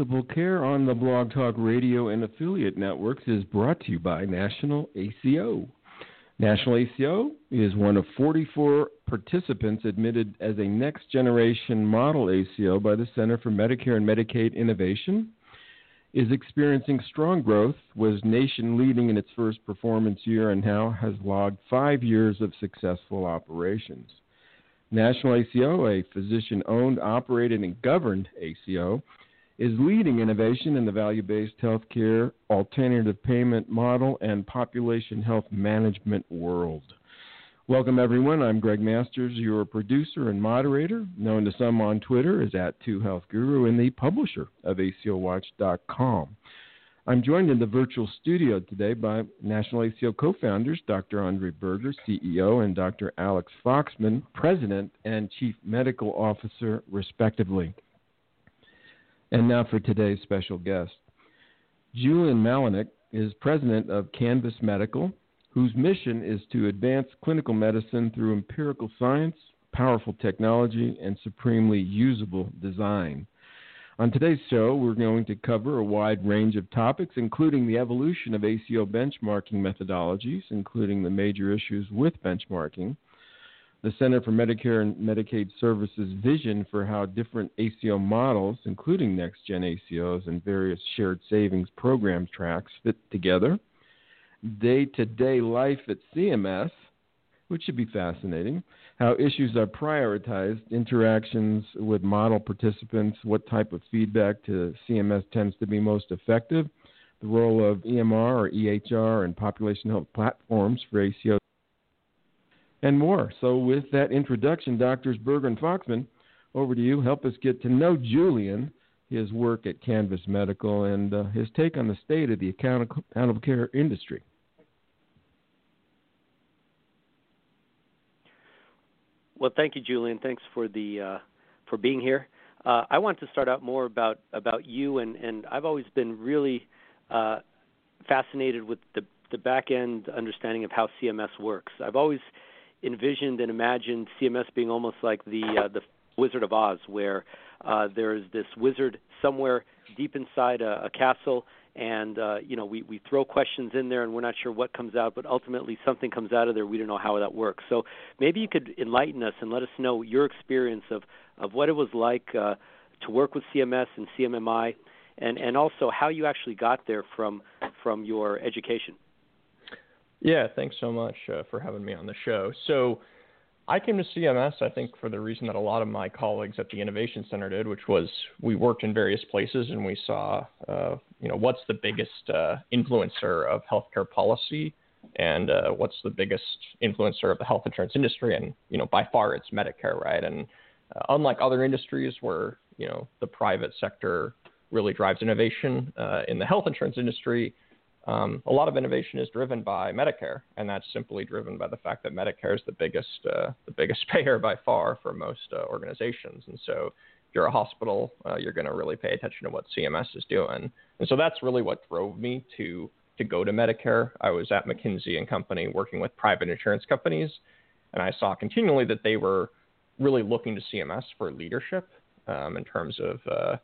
Care on the Blog Talk Radio and affiliate networks is brought to you by National ACO. National ACO is one of 44 participants admitted as a next generation model ACO by the Center for Medicare and Medicaid Innovation. Is experiencing strong growth, was nation leading in its first performance year, and now has logged five years of successful operations. National ACO, a physician owned, operated, and governed ACO, is leading innovation in the value based healthcare, alternative payment model, and population health management world. Welcome, everyone. I'm Greg Masters, your producer and moderator, known to some on Twitter as at 2healthguru and the publisher of ACOWatch.com. I'm joined in the virtual studio today by National ACO co founders Dr. Andre Berger, CEO, and Dr. Alex Foxman, President and Chief Medical Officer, respectively. And now for today's special guest. Julian Malinak is president of Canvas Medical, whose mission is to advance clinical medicine through empirical science, powerful technology, and supremely usable design. On today's show, we're going to cover a wide range of topics, including the evolution of ACO benchmarking methodologies, including the major issues with benchmarking, the Center for Medicare and Medicaid Services vision for how different ACO models, including next gen ACOs and various shared savings program tracks, fit together, day to day life at CMS, which should be fascinating, how issues are prioritized, interactions with model participants, what type of feedback to CMS tends to be most effective, the role of EMR or EHR and population health platforms for ACO and more. So, with that introduction, Doctors Berger and Foxman, over to you. Help us get to know Julian, his work at Canvas Medical, and uh, his take on the state of the accountable care industry. Well, thank you, Julian. Thanks for the uh, for being here. Uh, I want to start out more about about you, and and I've always been really uh, fascinated with the the back end understanding of how CMS works. I've always envisioned and imagined CMS being almost like the uh, the Wizard of Oz, where uh, there's this wizard somewhere deep inside a, a castle, and uh, you know we we throw questions in there, and we're not sure what comes out, but ultimately something comes out of there. We don't know how that works. So maybe you could enlighten us and let us know your experience of of what it was like uh, to work with CMS and CMMI, and and also how you actually got there from from your education. Yeah, thanks so much uh, for having me on the show. So, I came to CMS, I think, for the reason that a lot of my colleagues at the Innovation Center did, which was we worked in various places and we saw, uh, you know, what's the biggest uh, influencer of healthcare policy and uh, what's the biggest influencer of the health insurance industry, and you know, by far it's Medicare, right? And uh, unlike other industries where you know the private sector really drives innovation uh, in the health insurance industry um, a lot of innovation is driven by Medicare, and that's simply driven by the fact that Medicare is the biggest uh, the biggest payer by far for most uh, organizations. And so, if you're a hospital, uh, you're going to really pay attention to what CMS is doing. And so that's really what drove me to to go to Medicare. I was at McKinsey and Company working with private insurance companies, and I saw continually that they were really looking to CMS for leadership um, in terms of uh,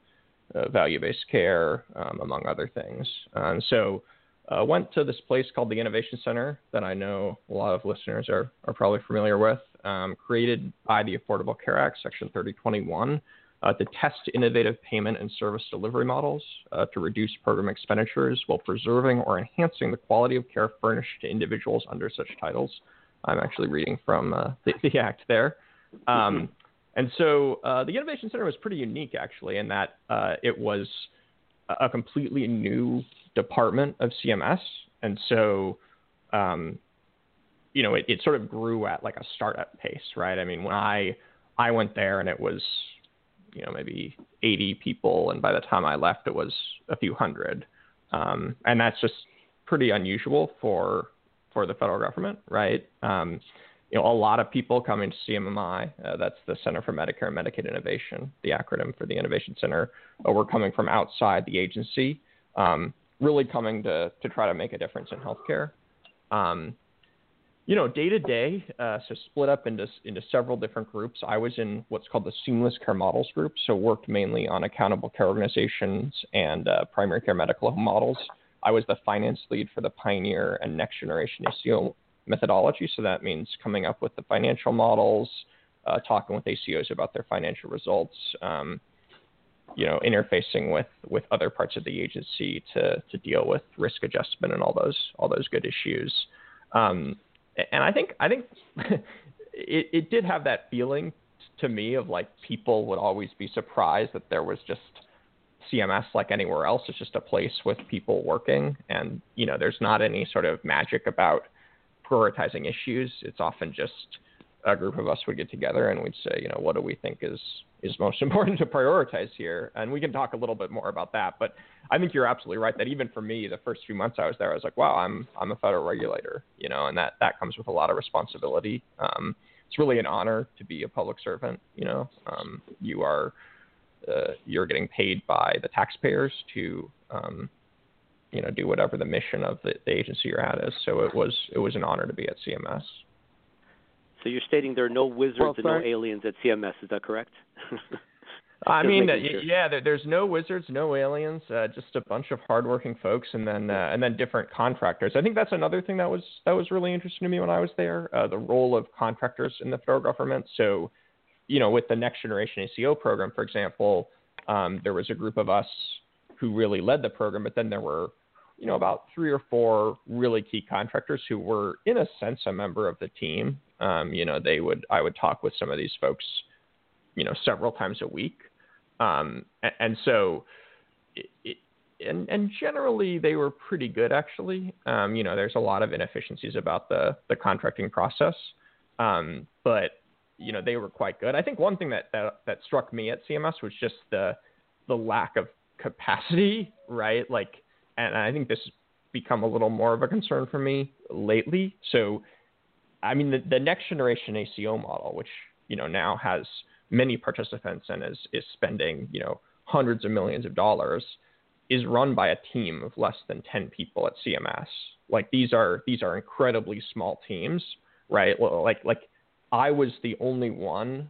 uh, value-based care, um, among other things. And so uh, went to this place called the Innovation Center that I know a lot of listeners are, are probably familiar with, um, created by the Affordable Care Act, Section 3021, uh, to test innovative payment and service delivery models uh, to reduce program expenditures while preserving or enhancing the quality of care furnished to individuals under such titles. I'm actually reading from uh, the, the, act there. Um, And so uh, the Innovation Center was pretty unique, actually, in that uh, it was a completely new department of CMS. And so, um, you know, it, it sort of grew at like a startup pace, right? I mean, when I I went there and it was, you know, maybe 80 people, and by the time I left, it was a few hundred, um, and that's just pretty unusual for for the federal government, right? Um, you know, a lot of people coming to CMMI, uh, that's the Center for Medicare and Medicaid Innovation, the acronym for the Innovation Center, uh, we're coming from outside the agency, um, really coming to, to try to make a difference in healthcare. Um, you know, day to day, uh, so split up into into several different groups. I was in what's called the Seamless Care Models group, so worked mainly on accountable care organizations and uh, primary care medical models. I was the finance lead for the Pioneer and Next Generation ACO methodology. So that means coming up with the financial models, uh, talking with ACOs about their financial results, um, you know, interfacing with with other parts of the agency to to deal with risk adjustment and all those all those good issues. Um, and I think I think it, it did have that feeling to me of like people would always be surprised that there was just CMS like anywhere else. It's just a place with people working, and you know, there's not any sort of magic about prioritizing issues. It's often just a group of us would get together and we'd say, you know, what do we think is is most important to prioritize here? And we can talk a little bit more about that. But I think you're absolutely right that even for me, the first few months I was there, I was like, wow, I'm I'm a federal regulator, you know, and that that comes with a lot of responsibility. Um, it's really an honor to be a public servant. You know, um, you are uh, you're getting paid by the taxpayers to um, you know do whatever the mission of the, the agency you're at is. So it was it was an honor to be at CMS. So you're stating there are no wizards well, and no aliens at CMS. Is that correct? I mean, sure. yeah, there, there's no wizards, no aliens, uh, just a bunch of hardworking folks, and then uh, and then different contractors. I think that's another thing that was that was really interesting to me when I was there. Uh, the role of contractors in the federal government. So, you know, with the Next Generation ACO program, for example, um, there was a group of us who really led the program, but then there were you know, about three or four really key contractors who were, in a sense, a member of the team. Um, you know, they would I would talk with some of these folks, you know, several times a week, um, and, and, so, it, and and generally they were pretty good actually. Um, you know, there's a lot of inefficiencies about the the contracting process, um, but you know they were quite good. I think one thing that, that that struck me at CMS was just the the lack of capacity, right? Like and I think this has become a little more of a concern for me lately. So, I mean, the, the next generation ACO model, which you know now has many participants and is is spending you know hundreds of millions of dollars, is run by a team of less than ten people at CMS. Like these are these are incredibly small teams, right? Like like I was the only one,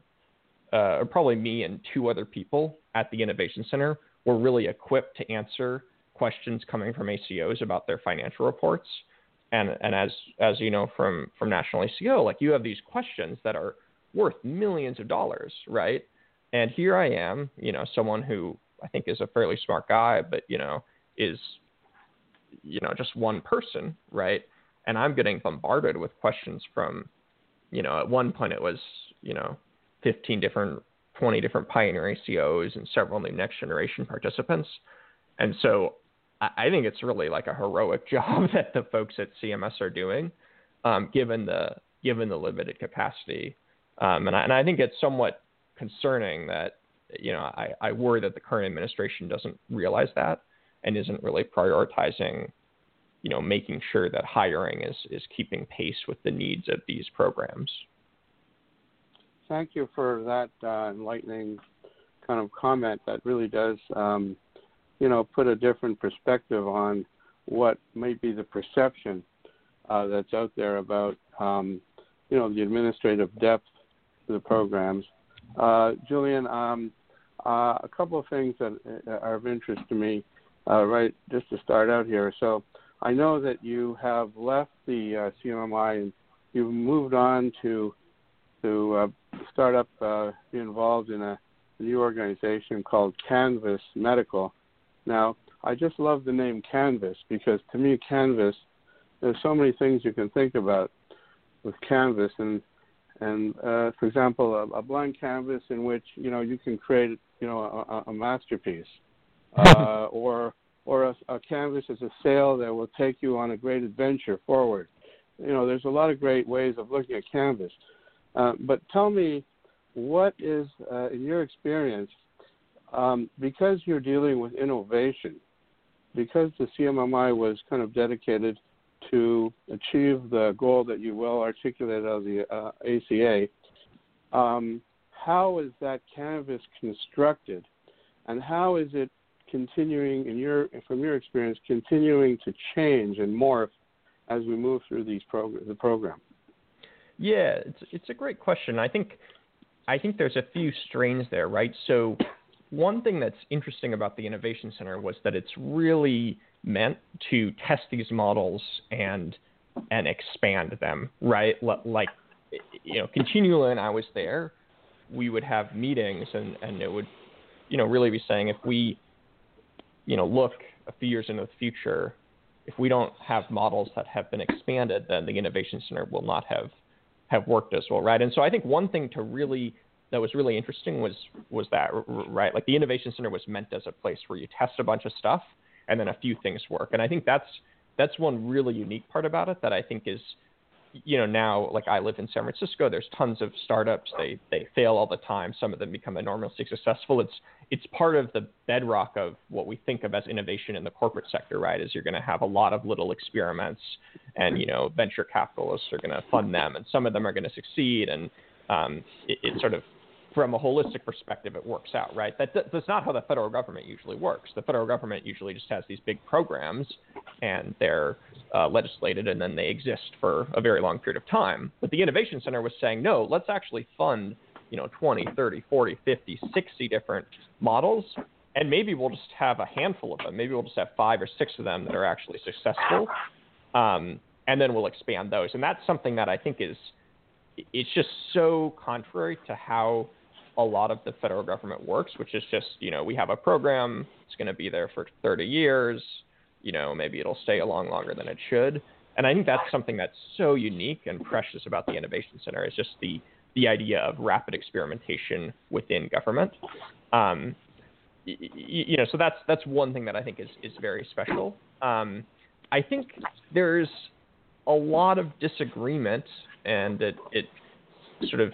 uh, or probably me and two other people at the Innovation Center were really equipped to answer questions coming from ACOs about their financial reports. And, and as, as you know from, from National ACO, like you have these questions that are worth millions of dollars, right? And here I am, you know, someone who I think is a fairly smart guy, but, you know, is, you know, just one person, right? And I'm getting bombarded with questions from, you know, at one point it was, you know, 15 different, 20 different pioneer ACOs and several new next generation participants. And so I think it's really like a heroic job that the folks at CMS are doing, um, given the given the limited capacity. Um, and, I, and I think it's somewhat concerning that you know I, I worry that the current administration doesn't realize that and isn't really prioritizing you know making sure that hiring is is keeping pace with the needs of these programs. Thank you for that uh, enlightening kind of comment. That really does. Um, you know, put a different perspective on what might be the perception uh, that's out there about, um, you know, the administrative depth of the programs. Uh, Julian, um, uh, a couple of things that are of interest to me, uh, right, just to start out here. So I know that you have left the uh, CMMI and you've moved on to to uh, start up, be involved in a new organization called Canvas Medical. Now, I just love the name Canvas because to me, Canvas, there's so many things you can think about with Canvas, and and uh, for example, a, a, blank canvas in which you know you can create you know a, a masterpiece, uh, or or a, a, canvas as a sail that will take you on a great adventure forward. You know, there's a lot of great ways of looking at canvas. Uh, but tell me, what is uh, in your experience, um, because you're dealing with innovation, because the CMMI was kind of dedicated to achieve the goal that you well articulated of the uh, ACA, um, how is that canvas constructed, and how is it continuing, in your from your experience, continuing to change and morph as we move through these progr- the program? Yeah, it's it's a great question. I think I think there's a few strains there, right? So one thing that's interesting about the Innovation Center was that it's really meant to test these models and and expand them, right? Like you know, continually when I was there, we would have meetings and and it would you know really be saying if we you know look a few years into the future, if we don't have models that have been expanded, then the Innovation Center will not have have worked as well, right? And so I think one thing to really that was really interesting was was that right, like the Innovation Center was meant as a place where you test a bunch of stuff and then a few things work, and I think that's that's one really unique part about it that I think is you know now like I live in San Francisco there's tons of startups. They they fail all the time. Some of them become enormously successful. It's it's part of the bedrock of what we think of as innovation in the corporate sector right? Is you're going to have a lot of little experiments and you know venture capitalists are going to fund them and some of them are going to succeed. And um, it, it sort of from a holistic perspective, it works out, right? That, that's not how the federal government usually works. The federal government usually just has these big programs and they're uh, legislated and then they exist for a very long period of time. But the Innovation Center was saying, no, let's actually fund, you know, 20, 30, 40, 50, 60 different models. And maybe we'll just have a handful of them. Maybe we'll just have five or six of them that are actually successful. Um, and then we'll expand those. And that's something that I think is, it's just so contrary to how a lot of the federal government works, which is just, you know, we have a program, it's going to be there for 30 years, you know, maybe it'll stay along longer than it should. And I think that's something that's so unique and precious about the Innovation Center is just the the idea of rapid experimentation within government. Um, y- you know, so that's that's one thing that I think is is very special. Um, I think there's a lot of disagreement, and it, it sort of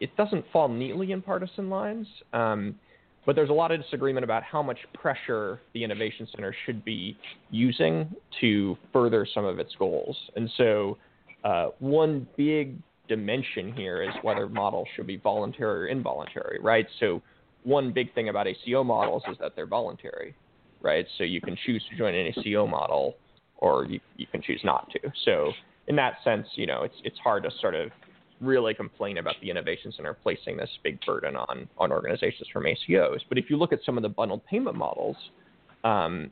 it doesn't fall neatly in partisan lines, um, but there's a lot of disagreement about how much pressure the Innovation Center should be using to further some of its goals. And so, uh, one big dimension here is whether models should be voluntary or involuntary, right? So, one big thing about ACO models is that they're voluntary, right? So, you can choose to join an ACO model or you, you can choose not to. So, in that sense, you know, it's it's hard to sort of really complain about the Innovation Center placing this big burden on on organizations from ACOs. But if you look at some of the bundled payment models, um,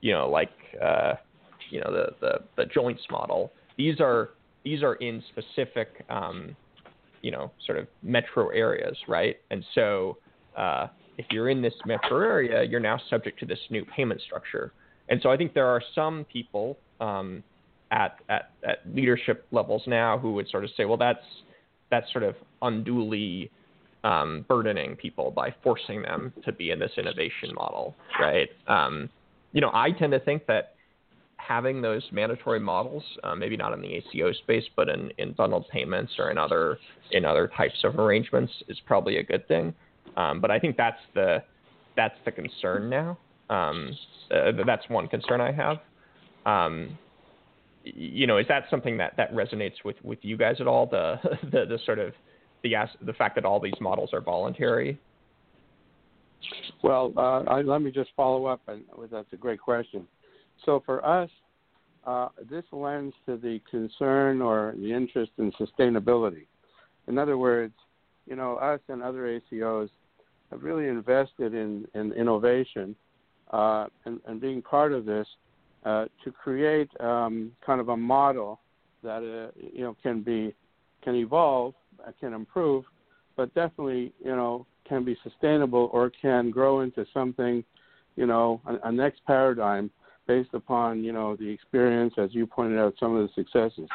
you know, like uh, you know the, the the joints model, these are these are in specific um, you know sort of metro areas, right? And so uh, if you're in this metro area, you're now subject to this new payment structure. And so I think there are some people um, at, at, at leadership levels now who would sort of say, well, that's that's sort of unduly um, burdening people by forcing them to be in this innovation model, right? Um, you know, I tend to think that having those mandatory models, uh, maybe not in the ACO space, but in, in bundled payments or in other in other types of arrangements, is probably a good thing. Um, but I think that's the that's the concern now. Um, uh, that's one concern I have. Um, you know, is that something that, that resonates with, with you guys at all? The, the, the sort of the, the fact that all these models are voluntary? Well, uh, I, let me just follow up, and that's a great question. So for us, uh, this lends to the concern or the interest in sustainability. In other words, you know, us and other ACOs have really invested in, in innovation uh, and, and being part of this uh, to create um, kind of a model that uh, you know can be can evolve, uh, can improve, but definitely you know can be sustainable or can grow into something, you know, a, a next paradigm based upon you know the experience, as you pointed out, some of the successes.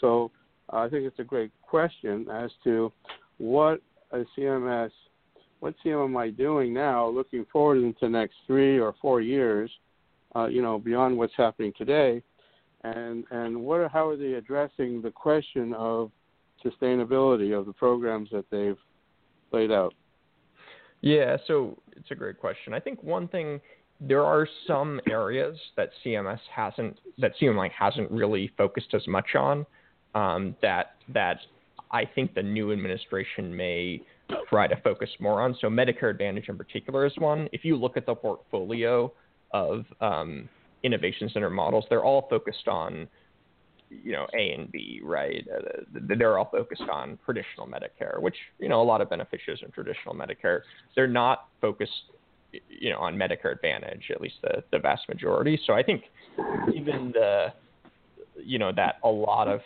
So I think it's a great question as to what a CMS, what CMMI doing now, looking forward into the next three or four years, uh, you know, beyond what's happening today, and and what are, how are they addressing the question of sustainability of the programs that they've laid out? Yeah, so it's a great question. I think one thing there are some areas that CMS hasn't that CMMI hasn't really focused as much on um, that that I think the new administration may try to focus more on. So Medicare Advantage in particular is one. If you look at the portfolio of um, innovation center models, they're all focused on you know A and B, right? Uh, they're all focused on traditional Medicare, which you know a lot of beneficiaries in traditional Medicare. They're not focused you know on Medicare Advantage, at least the the vast majority. So I think even the you know that a lot of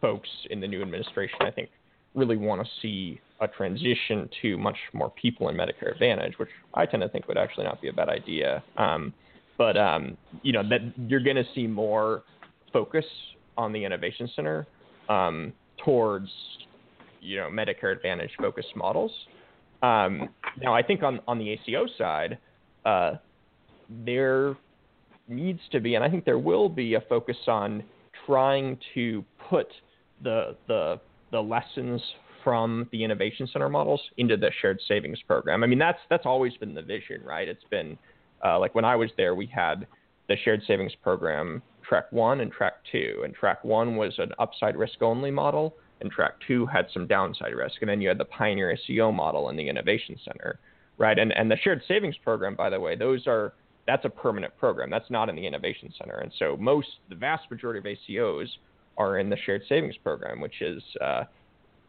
folks in the new administration, I think, really want to see a transition to much more people in Medicare Advantage, which I tend to think would actually not be a bad idea. Um, but um, you know that you're going to see more focus on the Innovation Center um, towards you know Medicare Advantage focused models. Um, now, I think on on the ACO side, uh, there needs to be, and I think there will be, a focus on trying to put the the the lessons from the innovation center models into the shared savings program. I mean, that's that's always been the vision, right? It's been uh, like when I was there, we had the shared savings program track one and track two, and track one was an upside risk only model, and track two had some downside risk, and then you had the Pioneer ACO model and the innovation center, right? And and the shared savings program, by the way, those are that's a permanent program. That's not in the innovation center, and so most the vast majority of ACOs are in the shared savings program, which is uh,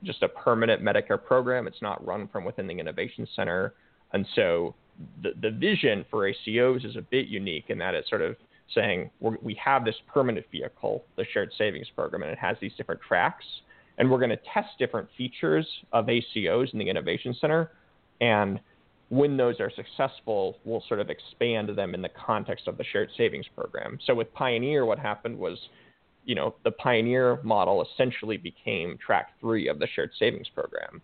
just a permanent Medicare program. It's not run from within the Innovation Center. And so the, the vision for ACOs is a bit unique in that it's sort of saying we have this permanent vehicle, the shared savings program, and it has these different tracks. And we're going to test different features of ACOs in the Innovation Center. And when those are successful, we'll sort of expand them in the context of the shared savings program. So with Pioneer, what happened was you know, the Pioneer model essentially became track three of the shared savings program.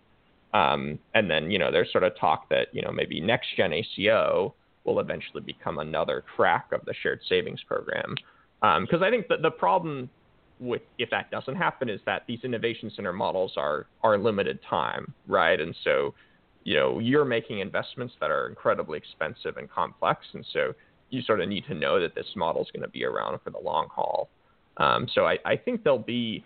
Um, and then, you know, there's sort of talk that, you know, maybe next gen ACO will eventually become another track of the shared savings program. Because um, I think that the problem with if that doesn't happen is that these innovation center models are are limited time, right? And so, you know, you're making investments that are incredibly expensive and complex, and so you sort of need to know that this model is going to be around for the long haul. Um, so I, I, think there'll be,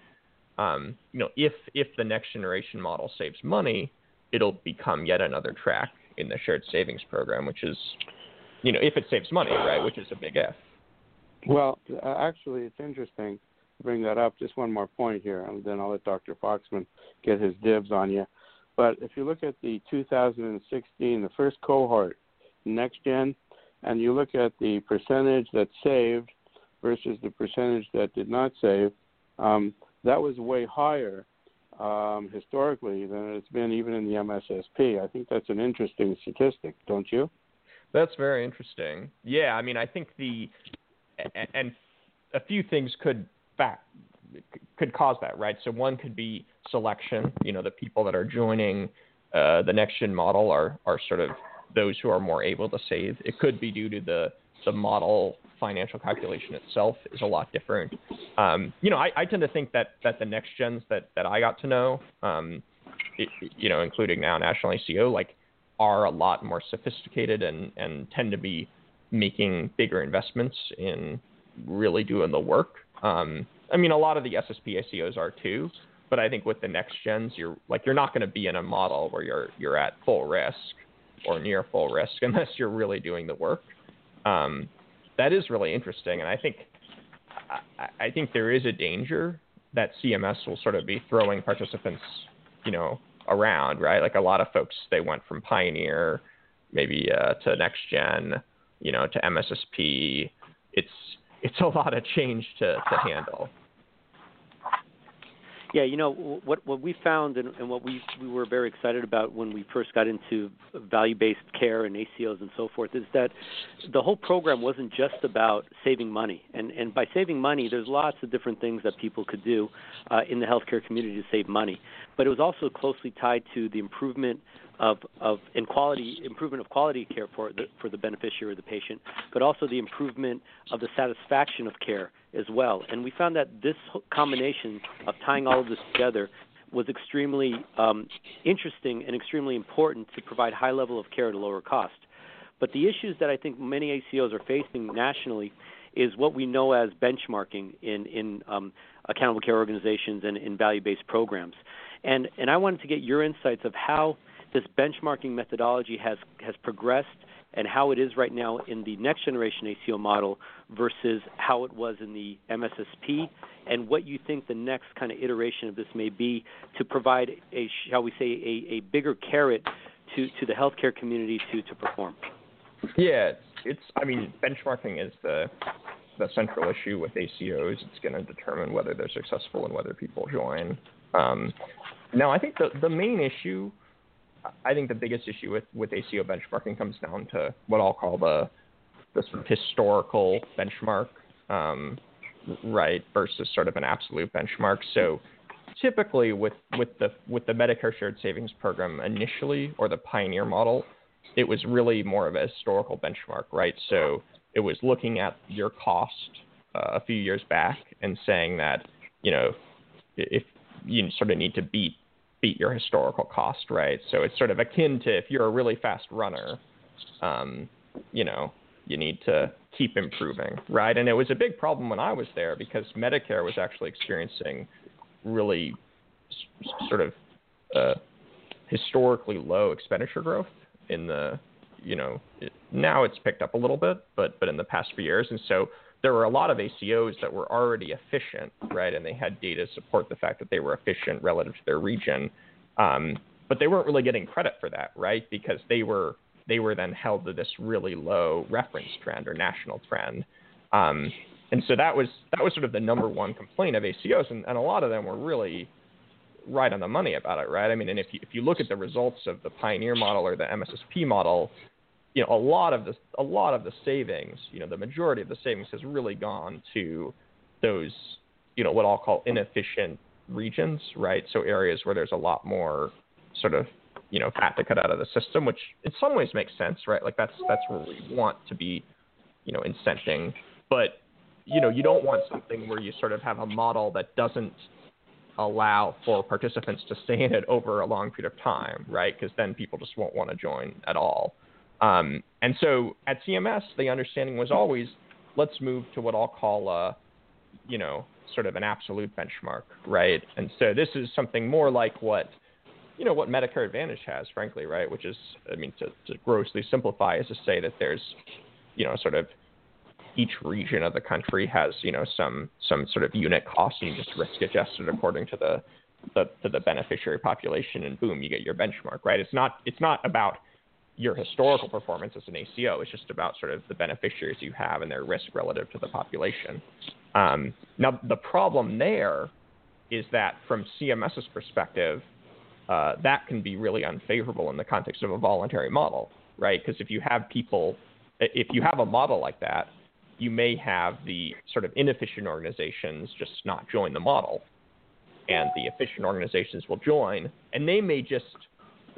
um, you know, if if the next generation model saves money, it'll become yet another track in the shared savings program, which is, you know, if it saves money, right, which is a big if. Well, uh, actually, it's interesting to bring that up. Just one more point here, and then I'll let Dr. Foxman get his dibs on you. But if you look at the 2016, the first cohort, next gen, and you look at the percentage that saved versus the percentage that did not save, um, that was way higher um, historically than it's been even in the MSSP. I think that's an interesting statistic, don't you? That's very interesting. Yeah, I mean, I think the and a few things could fact could cause that, right? So one could be selection. You know, the people that are joining uh, the next gen model are are sort of those who are more able to save. It could be due to the the model financial calculation itself is a lot different. Um, you know, I, I, tend to think that that the next gens that that I got to know, um, it, you know, including now National ACO, like are a lot more sophisticated and and tend to be making bigger investments in really doing the work. Um, I mean, a lot of the SSP ACOs are too, but I think with the next gens, you're like you're not going to be in a model where you're you're at full risk or near full risk unless you're really doing the work. Um, that is really interesting, and I think I, I think there is a danger that CMS will sort of be throwing participants, you know, around, right? Like a lot of folks, they went from Pioneer, maybe uh, to Next Gen, you know, to MSSP. It's it's a lot of change to, to handle. Yeah, you know what what we found and, and what we we were very excited about when we first got into value-based care and ACOs and so forth is that the whole program wasn't just about saving money. And and by saving money, there's lots of different things that people could do uh, in the healthcare community to save money. But it was also closely tied to the improvement of of in quality improvement of quality care for the for the beneficiary or the patient, but also the improvement of the satisfaction of care as well. And we found that this combination of tying all of this together was extremely um, interesting and extremely important to provide high level of care at a lower cost. But the issues that I think many ACOs are facing nationally is what we know as benchmarking in in um, accountable care organizations and in value-based programs. And and I wanted to get your insights of how this benchmarking methodology has has progressed and how it is right now in the next generation ACO model versus how it was in the MSSP, and what you think the next kind of iteration of this may be to provide a, shall we say, a, a bigger carrot to, to the healthcare community to, to perform. Yeah, it's. I mean, benchmarking is the the central issue with ACOs. It's going to determine whether they're successful and whether people join. Um, now, I think the the main issue I think the biggest issue with, with ACO benchmarking comes down to what I'll call the the sort of historical benchmark, um, right, versus sort of an absolute benchmark. So typically with, with the with the Medicare Shared Savings Program initially or the Pioneer model, it was really more of a historical benchmark, right? So it was looking at your cost uh, a few years back and saying that you know if you sort of need to beat beat your historical cost, right? So it's sort of akin to if you're a really fast runner, um, you know, you need to keep improving, right? And it was a big problem when I was there because Medicare was actually experiencing really s- sort of uh, historically low expenditure growth in the, you know, it, now it's picked up a little bit, but but in the past few years, and so there were a lot of ACOs that were already efficient, right? And they had data support the fact that they were efficient relative to their region. Um, but they weren't really getting credit for that, right? Because they were they were then held to this really low reference trend or national trend. Um, and so that was that was sort of the number one complaint of ACOs, and, and a lot of them were really right on the money about it, right? I mean, and if you if you look at the results of the Pioneer model or the MSSP model, you know, a lot of the a lot of the savings, you know, the majority of the savings has really gone to those, you know, what I'll call inefficient regions, right? So areas where there's a lot more sort of, you know, fat to cut out of the system, which in some ways makes sense, right? Like that's that's where we want to be, you know, incenting. But, you know, you don't want something where you sort of have a model that doesn't allow for participants to stay in it over a long period of time, right? Because then people just won't want to join at all. Um, and so at CMS, the understanding was always let's move to what I'll call a, you know, sort of an absolute benchmark, right? And so this is something more like what, you know, what Medicare Advantage has, frankly, right? Which is, I mean, to, to grossly simplify, is to say that there's, you know, sort of each region of the country has, you know, some some sort of unit cost, and you just risk adjusted according to the, the to the beneficiary population, and boom, you get your benchmark, right? It's not it's not about your historical performance as an ACO. It's just about sort of the beneficiaries you have and their risk relative to the population. Um, now, the problem there is that from CMS's perspective, uh, that can be really unfavorable in the context of a voluntary model, right? Because if you have people, if you have a model like that, you may have the sort of inefficient organizations just not join the model, and the efficient organizations will join, and they may just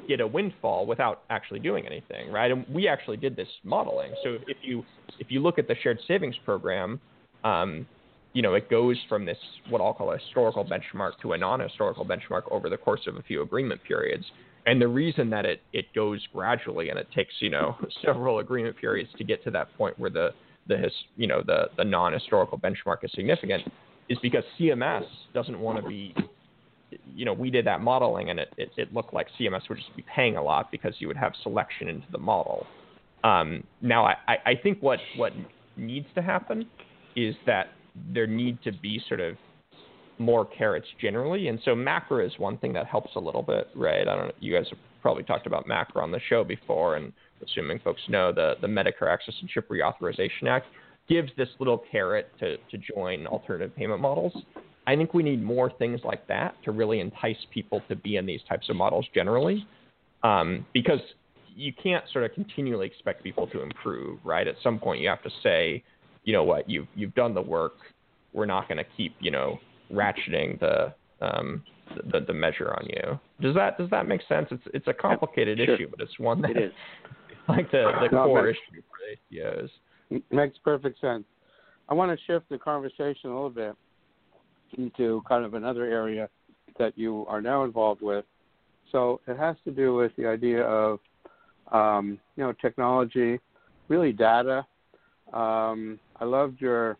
get a windfall without actually doing anything, right? And we actually did this modeling. So if you if you look at the shared savings program, um, you know, it goes from this what I'll call a historical benchmark to a non-historical benchmark over the course of a few agreement periods. And the reason that it, it goes gradually and it takes you know several agreement periods to get to that point where the the his, you know the the non-historical benchmark is significant is because CMS doesn't want to be you know, we did that modeling and it, it, it, looked like CMS would just be paying a lot because you would have selection into the model. Um, now, I, I think what, what needs to happen is that there need to be sort of more carrots generally. And so MACRA is one thing that helps a little bit, right? I don't know, you guys have probably talked about MACRA on the show before, and assuming folks know the, the Medicare Access and CHIP Reauthorization Act gives this little carrot to, to join alternative payment models. I think we need more things like that to really entice people to be in these types of models generally, um, because you can't sort of continually expect people to improve, right? At some point, you have to say, you know what, you've you've done the work. We're not going to keep, you know, ratcheting the um, the, the measure on you. Does that does that make sense? It's it's a complicated sure. issue, but it's one that It is. like the the No, core but- issue for ACOs. Makes perfect sense. I want to shift the conversation a little bit into kind of another area that you are now involved with. So it has to do with the idea of, um, you know, technology, really data. Um, I loved your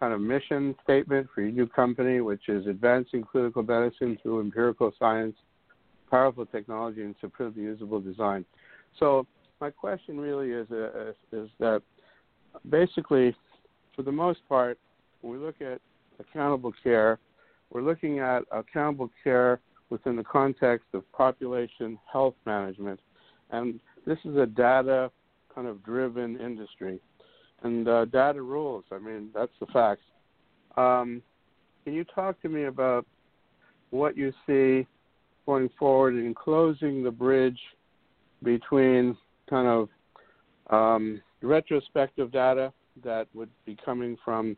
kind of mission statement for your new company, which is advancing clinical medicine through empirical science, powerful technology, and superbly usable design. So my question really is, uh, is, that basically, for the most part, when we look at accountable care, we're looking at accountable care within the context of population health management. And this is a data kind of driven industry. And uh, data rules, I mean, that's the facts. Um, can you talk to me about what you see going forward in closing the bridge between kind of um, retrospective data that would be coming from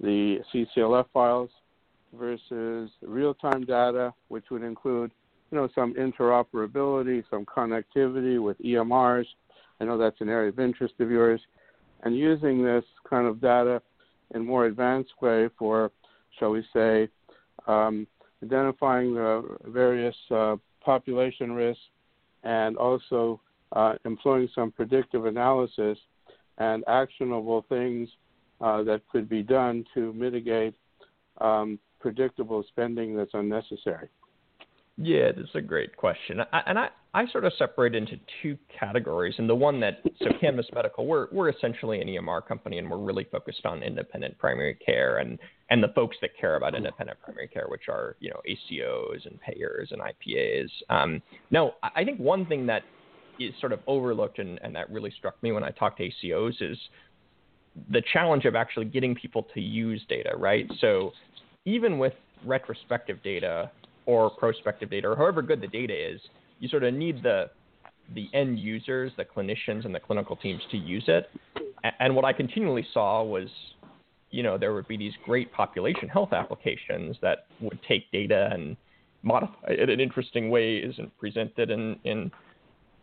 the CCLF files versus real-time data, which would include, you know, some interoperability, some connectivity with EMRs. I know that's an area of interest of yours, and using this kind of data in a more advanced way for, shall we say, um, identifying the various uh, population risks and also uh, employing some predictive analysis and actionable things uh, that could be done to mitigate um, predictable spending that's unnecessary. Yeah, that's a great question. I, and I, I sort of separate into two categories. And the one that, so Canvas Medical, we're, we're essentially an EMR company and we're really focused on independent primary care and, and the folks that care about independent primary care, which are, you know, ACOs and payers and IPAs. Um, now, I think one thing that is sort of overlooked and, and that really struck me when I talked to ACOs is the challenge of actually getting people to use data, right? So even with retrospective data or prospective data or however good the data is, you sort of need the the end users, the clinicians and the clinical teams to use it. And what I continually saw was, you know, there would be these great population health applications that would take data and modify it in interesting ways and present it in, in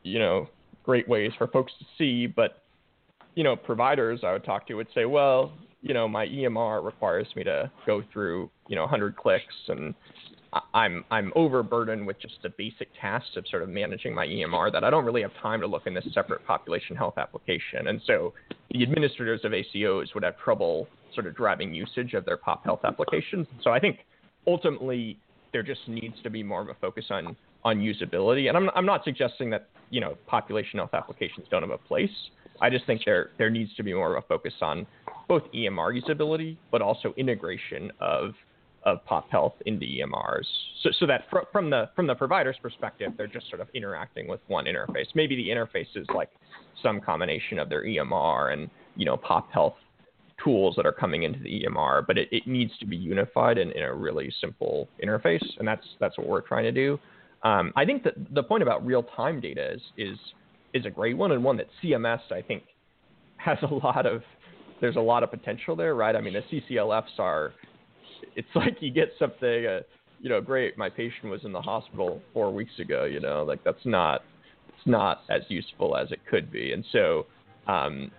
you know, great ways for folks to see. But, you know, providers I would talk to would say, well, you know, my EMR requires me to go through, you know, 100 clicks and I'm I'm overburdened with just the basic tasks of sort of managing my EMR that I don't really have time to look in this separate population health application. And so the administrators of ACOs would have trouble sort of driving usage of their pop health applications. So I think ultimately there just needs to be more of a focus on on usability. And I'm I'm not suggesting that you know population health applications don't have a place. I just think there there needs to be more of a focus on both EMR usability, but also integration of of pop health into EMRs, so, so that fr- from the from the provider's perspective, they're just sort of interacting with one interface. Maybe the interface is like some combination of their EMR and you know pop health tools that are coming into the EMR, but it, it needs to be unified in, in a really simple interface, and that's that's what we're trying to do. Um, I think that the point about real time data is is is a great one and one that CMS I think has a lot of there's a lot of potential there, right? I mean, the CCLFs are it's like you get something, uh, you know, great. My patient was in the hospital four weeks ago. You know, like that's not it's not as useful as it could be. And so, um,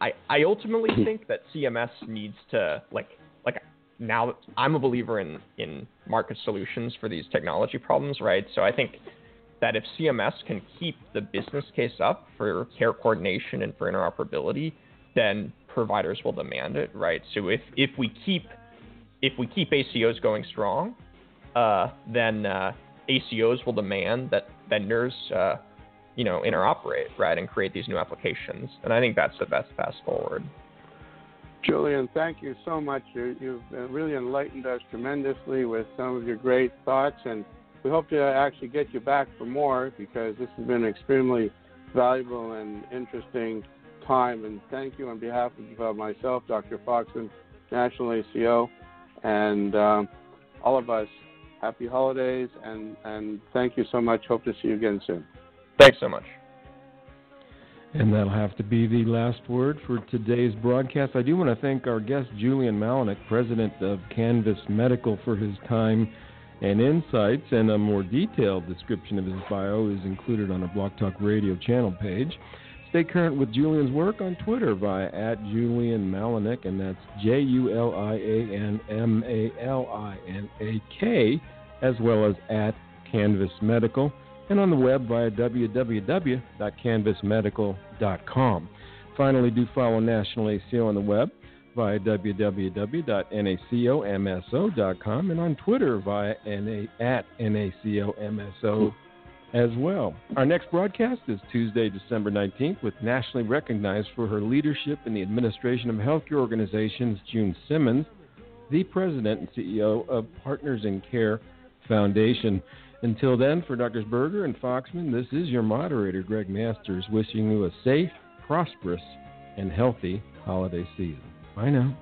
I I ultimately think that CMS needs to like like now I'm a believer in in market solutions for these technology problems, right? So I think that if CMS can keep the business case up for care coordination and for interoperability, then providers will demand it, right? So if if we keep if we keep ACOs going strong, uh, then uh, ACOs will demand that vendors, uh, you know, interoperate, right, and create these new applications. And I think that's the best path forward. Julian, thank you so much. You, you've uh, really enlightened us tremendously with some of your great thoughts, and we hope to actually get you back for more because this has been an extremely valuable and interesting time. And thank you on behalf of uh, myself, Dr. Foxman, National ACO. And um, all of us, happy holidays, and, and thank you so much. Hope to see you again soon. Thanks so much. And that'll have to be the last word for today's broadcast. I do want to thank our guest, Julian Malinak, president of Canvas Medical, for his time and insights. And a more detailed description of his bio is included on our Blog Talk Radio channel page. Stay current with Julian's work on Twitter via at Julian Malinak, and that's J U L I A N M A L I N A K, as well as at Canvas Medical, and on the web via www.canvasmedical.com. Finally, do follow National ACO on the web via www.nacomso.com and on Twitter via NA, at NACOMSO as well. Our next broadcast is Tuesday, December 19th, with nationally recognized for her leadership in the administration of healthcare organizations, June Simmons, the president and CEO of Partners in Care Foundation. Until then, for Drs. Berger and Foxman, this is your moderator, Greg Masters, wishing you a safe, prosperous, and healthy holiday season. Bye now.